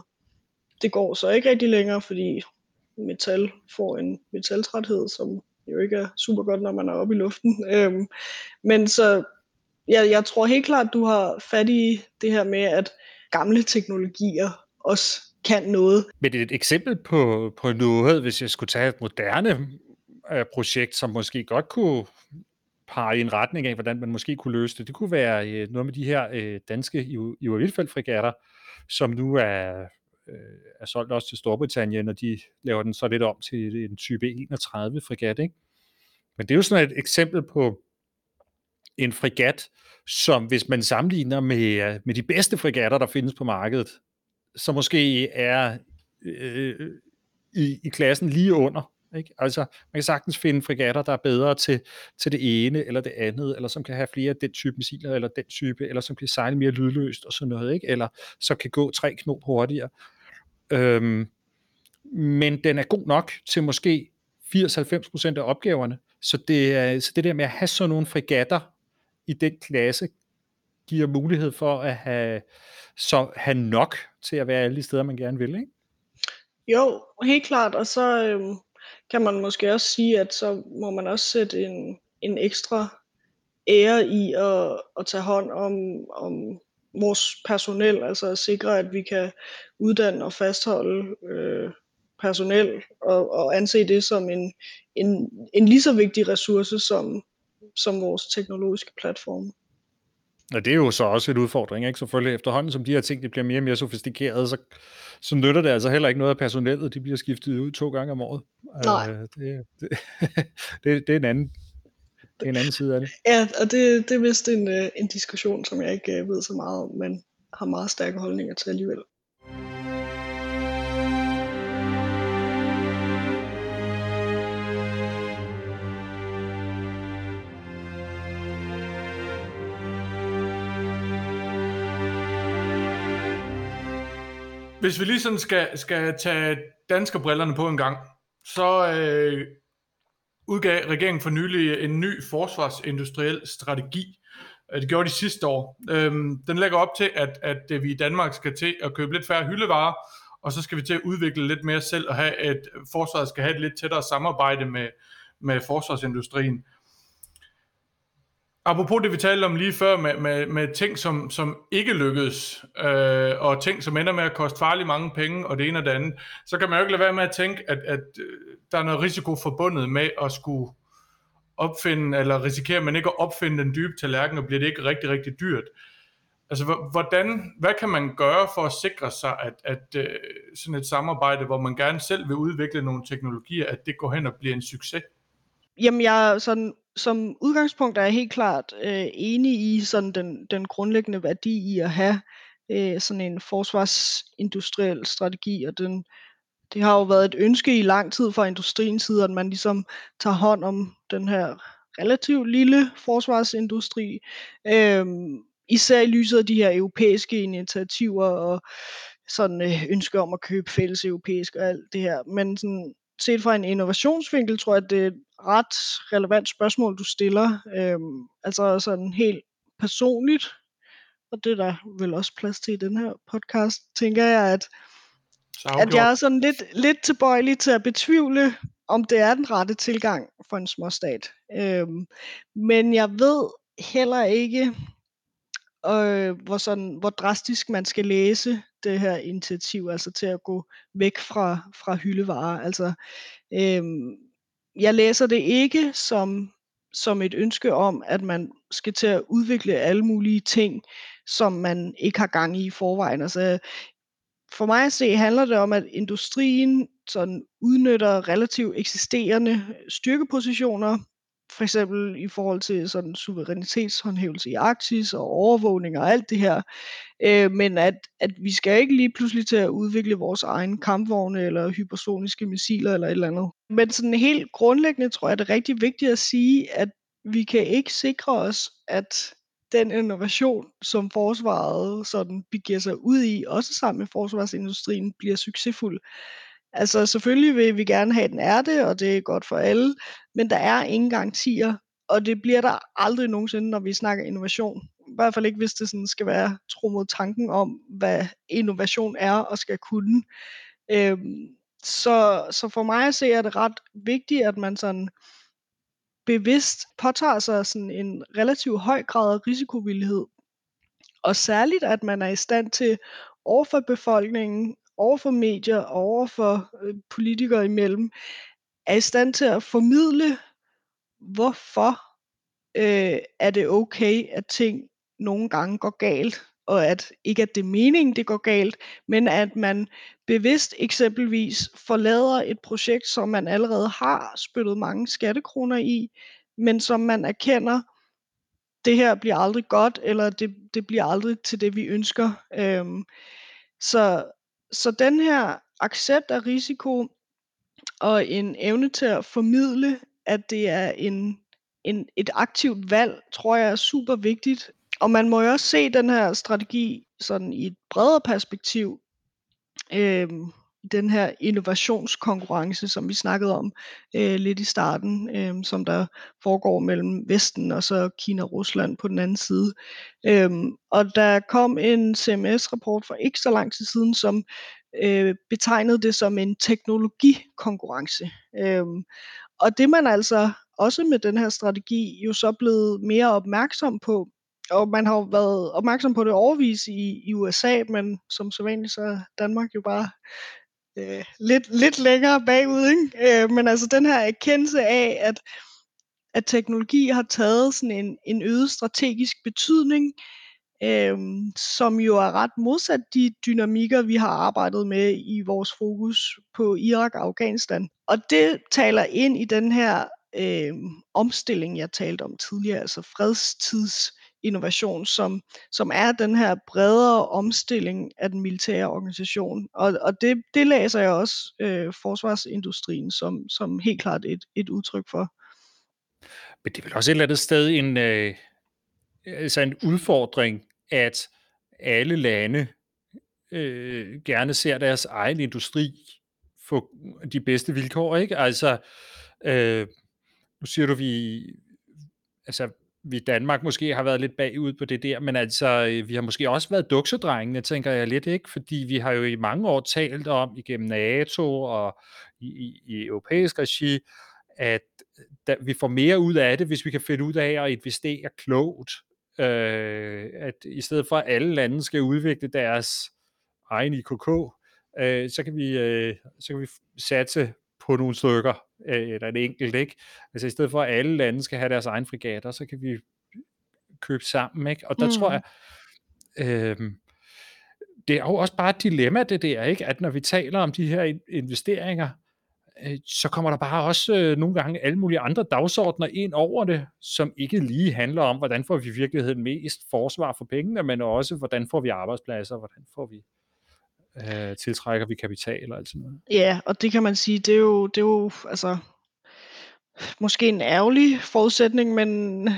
det går så ikke rigtig længere, fordi metal får en metaltræthed, som jo ikke er super godt, når man er oppe i luften. Øhm, men så jeg, jeg tror helt klart, du har fat i det her med, at gamle teknologier også kan noget. Men et eksempel på, på noget, hvis jeg skulle tage et moderne øh, projekt, som måske godt kunne pege i en retning af, hvordan man måske kunne løse det. Det kunne være øh, noget med de her øh, danske Ivar Vilfeldt-frigatter, som nu er, øh, er solgt også til Storbritannien, og de laver den så lidt om til en type 31 frigat. Ikke? Men det er jo sådan et eksempel på en fregat, som hvis man sammenligner med, øh, med de bedste fregatter, der findes på markedet, så måske er øh, i, i klassen lige under. Ikke? Altså, man kan sagtens finde fregatter, der er bedre til, til det ene eller det andet, eller som kan have flere af den type missiler, eller den type, eller som kan sejle mere lydløst og sådan noget, ikke? eller som kan gå tre knop hurtigere. Øhm, men den er god nok til måske 80-90% af opgaverne. Så det, er, så det der med at have sådan nogle fregatter i den klasse, giver mulighed for at have, så have nok til at være alle de steder, man gerne vil, ikke? Jo, helt klart, og så øhm, kan man måske også sige, at så må man også sætte en, en ekstra ære i at, at tage hånd om, om vores personel, altså at sikre, at vi kan uddanne og fastholde øh, personel og, og anse det som en, en, en lige så vigtig ressource som, som vores teknologiske platform. Ja, det er jo så også en udfordring, ikke? Selvfølgelig efterhånden, som de her ting de bliver mere og mere sofistikerede, så, så nytter det altså heller ikke noget af personellet, de bliver skiftet ud to gange om året. Nej. Uh, det, det, det, det, er en anden, en anden side af det. Ja, og det, det er vist en, øh, en diskussion, som jeg ikke øh, ved så meget om, men har meget stærke holdninger til alligevel. Hvis vi lige sådan skal, skal tage danske brillerne på en gang, så øh, udgav regeringen for nylig en ny forsvarsindustriel strategi. Øh, det gjorde de sidste år. Øhm, den lægger op til, at, at øh, vi i Danmark skal til at købe lidt færre hyldevarer, og så skal vi til at udvikle lidt mere selv og have at forsvaret skal have et lidt tættere samarbejde med, med forsvarsindustrien apropos det, vi talte om lige før med, med, med ting, som, som ikke lykkedes, øh, og ting, som ender med at koste farligt mange penge, og det ene og det andet, så kan man jo ikke lade være med at tænke, at, at øh, der er noget risiko forbundet med at skulle opfinde, eller risikere man ikke at opfinde den dybe tallerken, og bliver det ikke rigtig, rigtig dyrt. Altså, hvordan, hvad kan man gøre for at sikre sig, at, at øh, sådan et samarbejde, hvor man gerne selv vil udvikle nogle teknologier, at det går hen og bliver en succes? Jamen, jeg sådan som udgangspunkt er jeg helt klart øh, enig i sådan den, den grundlæggende værdi i at have øh, sådan en forsvarsindustriel strategi, og den, det har jo været et ønske i lang tid fra industriens side, at man ligesom tager hånd om den her relativt lille forsvarsindustri, øh, især i lyset af de her europæiske initiativer og sådan øh, ønske om at købe fælles europæisk og alt det her. Men sådan, set fra en innovationsvinkel, tror jeg, at det ret relevant spørgsmål, du stiller. Øhm, altså sådan helt personligt, og det er der vel også plads til i den her podcast, tænker jeg, at, at jeg er sådan lidt, lidt tilbøjelig til at betvivle, om det er den rette tilgang for en småstat. Øhm, men jeg ved heller ikke, øh, hvor, sådan, hvor drastisk man skal læse det her initiativ, altså til at gå væk fra, fra hyldevarer. Altså, øh, jeg læser det ikke som, som et ønske om, at man skal til at udvikle alle mulige ting, som man ikke har gang i i forvejen. Altså, for mig at se handler det om, at industrien sådan udnytter relativt eksisterende styrkepositioner for eksempel i forhold til sådan suverænitetshåndhævelse i Arktis og overvågning og alt det her. Øh, men at, at vi skal ikke lige pludselig til at udvikle vores egen kampvogne eller hypersoniske missiler eller et eller andet. Men sådan helt grundlæggende tror jeg, det er rigtig vigtigt at sige, at vi kan ikke sikre os, at den innovation, som forsvaret sådan begiver sig ud i, også sammen med forsvarsindustrien, bliver succesfuld. Altså selvfølgelig vil vi gerne have, at den er det, og det er godt for alle, men der er ingen garantier, og det bliver der aldrig nogensinde, når vi snakker innovation. I hvert fald ikke, hvis det sådan skal være tro mod tanken om, hvad innovation er og skal kunne. Øhm, så, så for mig at se er det ret vigtigt, at man sådan bevidst påtager sig sådan en relativt høj grad af risikovillighed. Og særligt, at man er i stand til overfor befolkningen over for medier og over for øh, politikere imellem, er i stand til at formidle, hvorfor øh, er det okay, at ting nogle gange går galt, og at ikke at det er meningen, det går galt, men at man bevidst eksempelvis forlader et projekt, som man allerede har spyttet mange skattekroner i, men som man erkender det her bliver aldrig godt, eller det, det bliver aldrig til det, vi ønsker. Øhm, så, så den her accept af risiko og en evne til at formidle, at det er en, en, et aktivt valg, tror jeg er super vigtigt. Og man må jo også se den her strategi sådan i et bredere perspektiv. Øhm, den her innovationskonkurrence, som vi snakkede om øh, lidt i starten, øh, som der foregår mellem Vesten og så Kina og Rusland på den anden side. Øh, og der kom en CMS-rapport for ikke så lang tid siden, som øh, betegnede det som en teknologikonkurrence. Øh, og det man altså også med den her strategi jo så blevet mere opmærksom på, og man har jo været opmærksom på det overvis i, i USA, men som så vanligt så er Danmark jo bare øh, lidt, lidt længere bagud. Ikke? Øh, men altså den her erkendelse af, at, at teknologi har taget sådan en, en øget strategisk betydning, øh, som jo er ret modsat de dynamikker, vi har arbejdet med i vores fokus på Irak og Afghanistan. Og det taler ind i den her øh, omstilling, jeg talte om tidligere, altså fredstids innovation, som, som er den her bredere omstilling af den militære organisation. Og, og det, det læser jeg også øh, forsvarsindustrien som, som helt klart et, et udtryk for. Men det er vel også et eller andet sted en, øh, altså en udfordring, at alle lande øh, gerne ser deres egen industri få de bedste vilkår, ikke? Altså, øh, nu siger du, vi, altså, vi i Danmark måske har været lidt bagud på det der, men altså, øh, vi har måske også været duksedrengene, tænker jeg lidt, ikke? Fordi vi har jo i mange år talt om, igennem NATO og i, i, i europæisk regi, at øh, da, vi får mere ud af det, hvis vi kan finde ud af at investere klogt. Øh, at i stedet for, at alle lande skal udvikle deres egen IKK, øh, så, kan vi, øh, så kan vi satse på nogle stykker, eller en enkelt, ikke? Altså i stedet for, at alle lande skal have deres egen frigater, så kan vi købe sammen, ikke? Og der mm. tror jeg, øh, det er jo også bare et dilemma, det der, ikke? At når vi taler om de her investeringer, øh, så kommer der bare også øh, nogle gange alle mulige andre dagsordner ind over det, som ikke lige handler om, hvordan får vi i virkeligheden mest forsvar for pengene, men også, hvordan får vi arbejdspladser, hvordan får vi øh, Øh, tiltrækker vi kapital og alt sådan noget. Ja, og det kan man sige, det er jo, det er jo altså, måske en ærgerlig forudsætning, men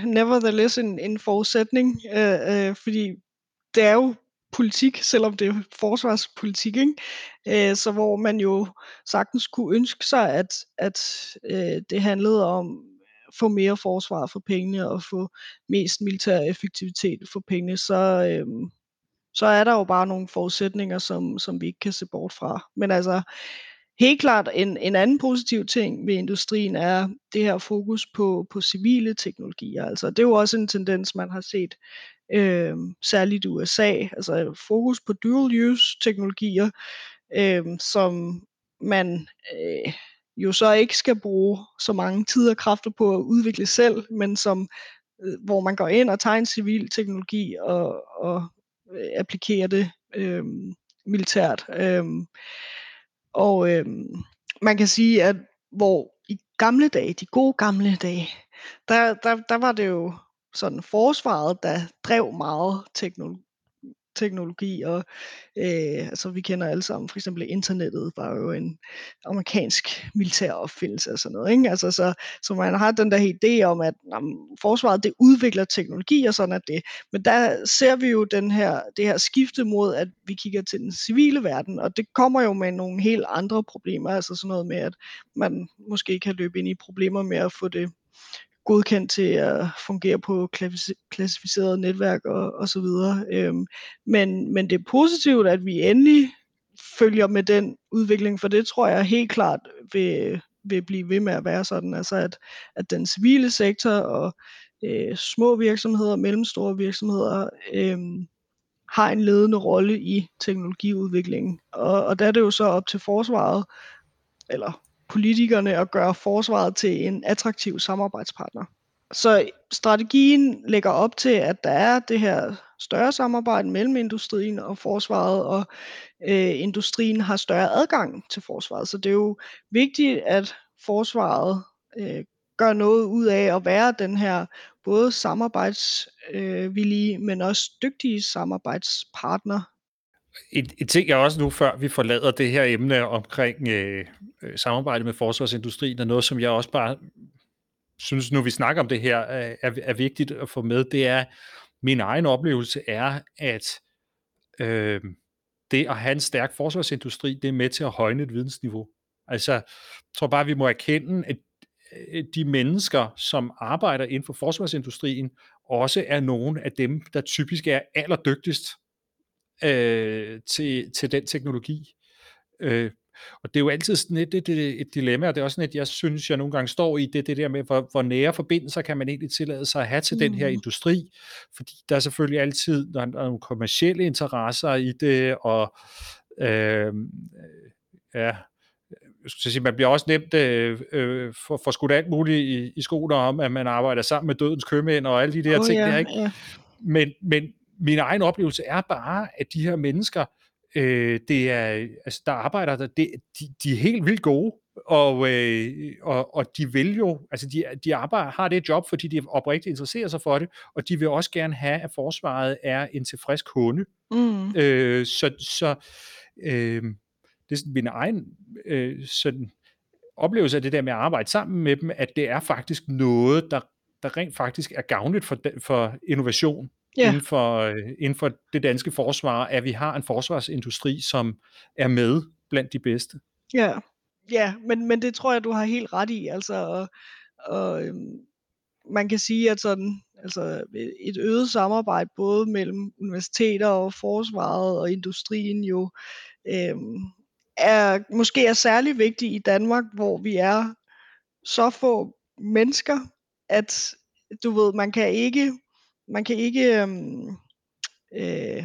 nevertheless en, en forudsætning, øh, øh, fordi det er jo politik, selvom det er forsvarspolitik, ikke? Øh, så hvor man jo sagtens kunne ønske sig, at, at øh, det handlede om at få mere forsvar for pengene og få mest militær effektivitet for pengene, så, øh, så er der jo bare nogle forudsætninger, som, som vi ikke kan se bort fra. Men altså, helt klart en, en anden positiv ting ved industrien er det her fokus på, på civile teknologier. Altså, det er jo også en tendens, man har set øh, særligt i USA. Altså fokus på dual use teknologier, øh, som man øh, jo så ikke skal bruge så mange tid og kræfter på at udvikle selv, men som øh, hvor man går ind og tager en civil teknologi og, og Øh, applikere det øh, militært. Øh, og øh, man kan sige, at hvor i gamle dage, de gode gamle dage, der, der, der var det jo sådan forsvaret, der drev meget teknologi teknologi, og øh, altså vi kender alle sammen, for eksempel internettet var jo en amerikansk militær opfindelse og sådan noget, ikke? Altså, så, så man har den der idé om, at jamen, forsvaret det udvikler teknologi, og sådan at det. Men der ser vi jo den her, det her skifte mod, at vi kigger til den civile verden, og det kommer jo med nogle helt andre problemer, altså sådan noget med, at man måske kan løbe ind i problemer med at få det godkendt til at fungere på klassificerede netværk og, og så videre. Øhm, men, men det er positivt, at vi endelig følger med den udvikling, for det tror jeg helt klart vil, vil blive ved med at være sådan, altså at, at den civile sektor og øh, små virksomheder, mellemstore virksomheder øh, har en ledende rolle i teknologiudviklingen. Og, og der er det jo så op til forsvaret, eller politikerne at gøre forsvaret til en attraktiv samarbejdspartner. Så strategien lægger op til, at der er det her større samarbejde mellem industrien og forsvaret, og øh, industrien har større adgang til forsvaret. Så det er jo vigtigt, at forsvaret øh, gør noget ud af at være den her både samarbejdsvillige, øh, men også dygtige samarbejdspartner. En, en ting jeg også nu, før vi forlader det her emne omkring øh, øh, samarbejde med forsvarsindustrien, er noget, som jeg også bare synes, nu vi snakker om det her, øh, er, er vigtigt at få med, det er, min egen oplevelse er, at øh, det at have en stærk forsvarsindustri, det er med til at højne et vidensniveau. Altså, jeg tror bare, vi må erkende, at øh, de mennesker, som arbejder inden for forsvarsindustrien, også er nogle af dem, der typisk er allerdygtigst øh, til, til den teknologi. Øh, og det er jo altid sådan et, et, et, dilemma, og det er også sådan et, jeg synes, jeg nogle gange står i, det, det der med, hvor, hvor nære forbindelser kan man egentlig tillade sig at have til mm. den her mm. industri, fordi der er selvfølgelig altid der er nogle kommersielle interesser i det, og øh, ja, jeg skulle sige, man bliver også nemt øh, øh, for, for skudt alt muligt i, i skoler om, at man arbejder sammen med dødens købmænd og alle de der oh, ting ja, der, ikke? Ja. Men, men min egen oplevelse er bare, at de her mennesker, øh, det er, altså, der arbejder der, det, de, de er helt vildt gode, og, øh, og, og de vil jo, altså de, de arbejder, har det job, fordi de oprigtigt interesserer sig for det, og de vil også gerne have, at forsvaret er en tilfreds kunde. Mm. Øh, så så øh, det er sådan min egen øh, sådan oplevelse af det der med at arbejde sammen med dem, at det er faktisk noget, der, der rent faktisk er gavnligt for, for innovation ja. inden, for, øh, inden for det danske forsvar, at vi har en forsvarsindustri, som er med blandt de bedste. Ja, ja men, men det tror jeg, du har helt ret i. Altså, og, og, øhm, man kan sige, at sådan, altså, et øget samarbejde både mellem universiteter og forsvaret og industrien jo øhm, er måske er særlig vigtig i Danmark, hvor vi er så få mennesker, at du ved, man kan ikke man kan ikke øhm, øh,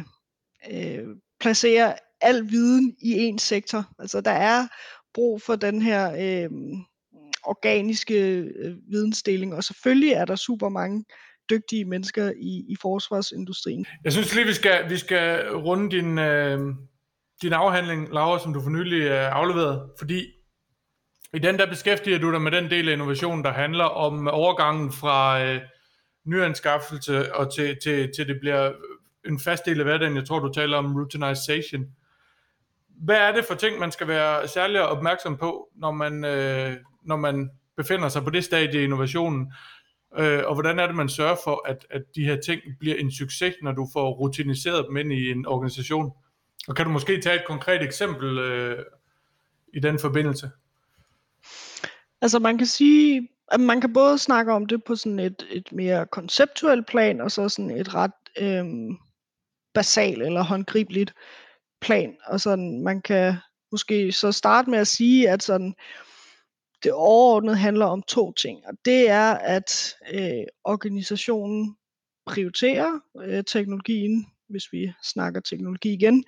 øh, placere al viden i en sektor. Altså der er brug for den her øh, organiske øh, vidensdeling, og selvfølgelig er der super mange dygtige mennesker i, i forsvarsindustrien. Jeg synes lige, vi skal, vi skal runde din, øh, din afhandling, Laura, som du for nylig øh, afleveret, fordi i den der beskæftiger du dig med den del af innovationen, der handler om overgangen fra øh, nyanskaffelse og til, til, til det bliver en fast del af hverdagen. Jeg tror, du taler om routinization. Hvad er det for ting, man skal være særlig opmærksom på, når man, øh, når man befinder sig på det stadie i innovationen? Øh, og hvordan er det, man sørger for, at, at de her ting bliver en succes, når du får rutiniseret dem ind i en organisation? Og kan du måske tage et konkret eksempel øh, i den forbindelse? Altså man kan sige, man kan både snakke om det på sådan et, et mere konceptuelt plan, og så sådan et ret øhm, basalt eller håndgribeligt plan. Og sådan, man kan måske så starte med at sige, at sådan, det overordnet handler om to ting. Og det er, at øh, organisationen prioriterer øh, teknologien, hvis vi snakker teknologi igen,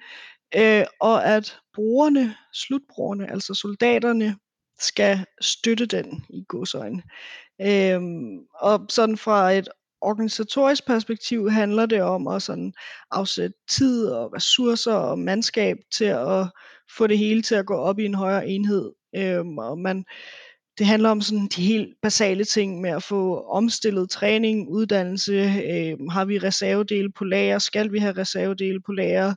øh, og at brugerne, slutbrugerne, altså soldaterne, skal støtte den i godsøjne. Øhm, og sådan fra et organisatorisk perspektiv handler det om at sådan afsætte tid og ressourcer og mandskab til at få det hele til at gå op i en højere enhed. Øhm, og man, det handler om sådan de helt basale ting med at få omstillet træning, uddannelse. Øh, har vi reservedele på lager? Skal vi have reservedele på lager?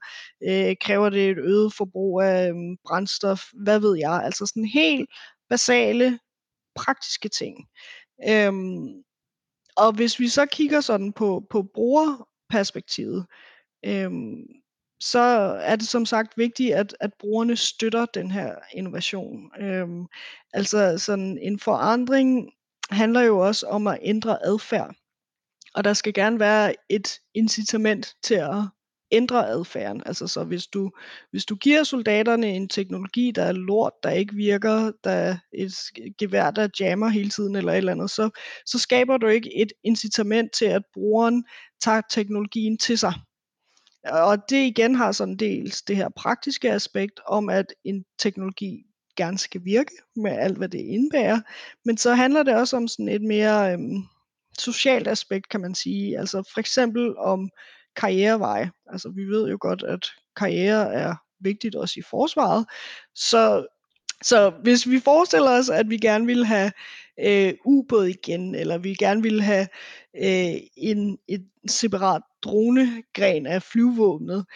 Øh, kræver det et øget forbrug af øh, brændstof? Hvad ved jeg? Altså sådan helt basale, praktiske ting. Øhm, og hvis vi så kigger sådan på, på brugerperspektivet, øhm, så er det som sagt vigtigt, at, at brugerne støtter den her innovation. Øhm, altså sådan en forandring handler jo også om at ændre adfærd. Og der skal gerne være et incitament til at ændre adfærden. Altså så hvis du, hvis du giver soldaterne en teknologi, der er lort, der ikke virker, der er et gevær, der jammer hele tiden eller et eller andet, så, så skaber du ikke et incitament til, at brugeren tager teknologien til sig. Og det igen har sådan dels det her praktiske aspekt om, at en teknologi gerne skal virke med alt, hvad det indebærer. Men så handler det også om sådan et mere øhm, socialt aspekt, kan man sige. Altså for eksempel om karriereveje. Altså vi ved jo godt, at karriere er vigtigt også i forsvaret. Så Så hvis vi forestiller os, at vi gerne vil have øh, ubåd igen, eller vi gerne vil have øh, en, et separat dronegren af flyvåbnet,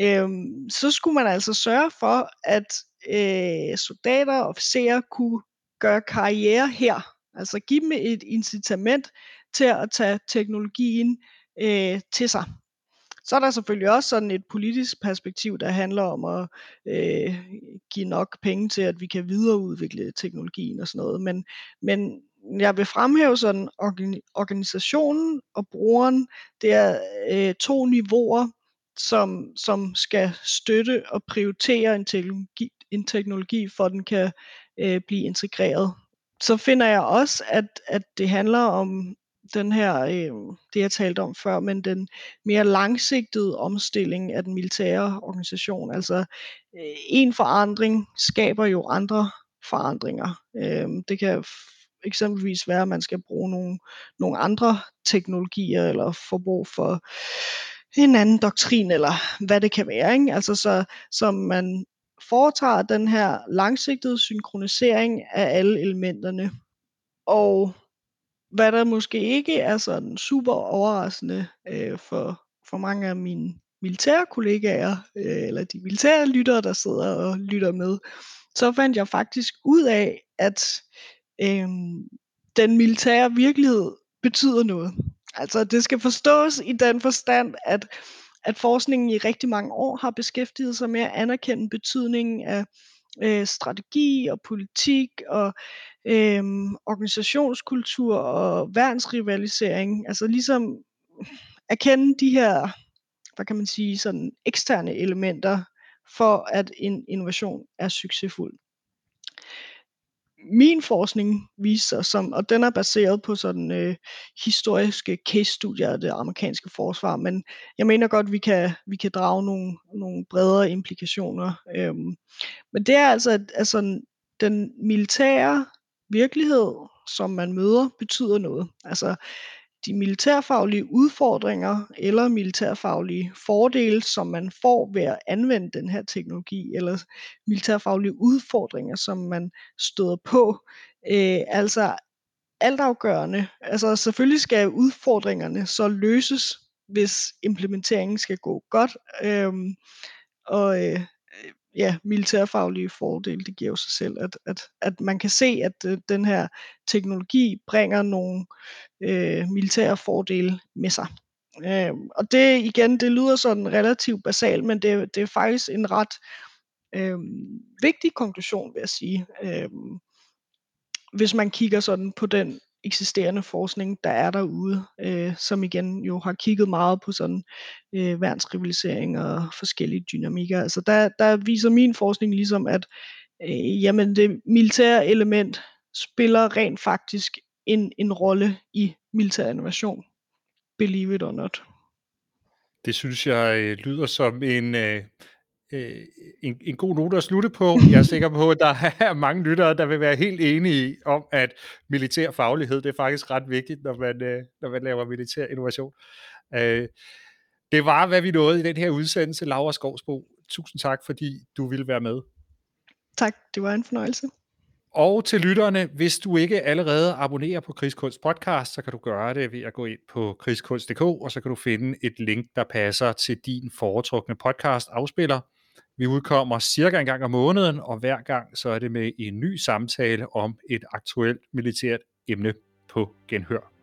øh, så skulle man altså sørge for, at øh, soldater og officerer kunne gøre karriere her. Altså give dem et incitament til at tage teknologien øh, til sig. Så er der selvfølgelig også sådan et politisk perspektiv, der handler om at øh, give nok penge til, at vi kan videreudvikle teknologien og sådan noget. Men, men jeg vil fremhæve sådan organisationen og brugeren, det er øh, to niveauer, som, som skal støtte og prioritere en teknologi, en teknologi for at den kan øh, blive integreret. Så finder jeg også, at, at det handler om den her, øh, det jeg talte om før, men den mere langsigtede omstilling af den militære organisation. Altså øh, en forandring skaber jo andre forandringer. Øh, det kan eksempelvis være, at man skal bruge nogle, nogle andre teknologier, eller få brug for en anden doktrin, eller hvad det kan være. Ikke? Altså så, så man foretager den her langsigtede synkronisering af alle elementerne. Og hvad der måske ikke er sådan super overraskende øh, for, for mange af mine militære kollegaer, øh, eller de militære lyttere, der sidder og lytter med, så fandt jeg faktisk ud af, at øh, den militære virkelighed betyder noget. Altså det skal forstås i den forstand, at, at forskningen i rigtig mange år har beskæftiget sig med at anerkende betydningen af øh, strategi og politik og øh, organisationskultur og værnsrivalisering. Altså ligesom erkende de her, hvad kan man sige, sådan eksterne elementer for at en innovation er succesfuld min forskning viser, som, og den er baseret på sådan øh, historiske case-studier af det amerikanske forsvar, men jeg mener godt, vi kan vi kan drage nogle, nogle bredere implikationer. Øhm, men det er altså, at altså, den militære virkelighed, som man møder, betyder noget. Altså, de militærfaglige udfordringer eller militærfaglige fordele, som man får ved at anvende den her teknologi, eller militærfaglige udfordringer, som man støder på. Øh, altså altafgørende. Altså selvfølgelig skal udfordringerne så løses, hvis implementeringen skal gå godt. Øh, og øh, ja, militærfaglige fordele, det giver jo sig selv, at, at, at man kan se, at øh, den her teknologi bringer nogle øh, militære fordele med sig. Øh, og det igen, det lyder sådan relativt basalt, men det, det er faktisk en ret øh, vigtig konklusion, vil jeg sige. Øh, hvis man kigger sådan på den eksisterende forskning, der er derude, øh, som igen jo har kigget meget på sådan øh, værnsrivalisering og forskellige dynamikker. Altså der, der viser min forskning ligesom, at øh, jamen det militære element spiller rent faktisk en, en rolle i militær innovation. Believe it or not. Det synes jeg øh, lyder som en, øh, øh, en, en god note at slutte på. Jeg er sikker på, at der er mange lyttere, der vil være helt enige om, at militær faglighed, det er faktisk ret vigtigt, når man, øh, når man laver militær innovation. Øh, det var, hvad vi nåede i den her udsendelse. Laura Skovsbo, tusind tak, fordi du ville være med. Tak, det var en fornøjelse. Og til lytterne, hvis du ikke allerede abonnerer på Krigskunst podcast, så kan du gøre det ved at gå ind på krigskunst.dk, og så kan du finde et link, der passer til din foretrukne podcast afspiller. Vi udkommer cirka en gang om måneden, og hver gang så er det med en ny samtale om et aktuelt militært emne på genhør.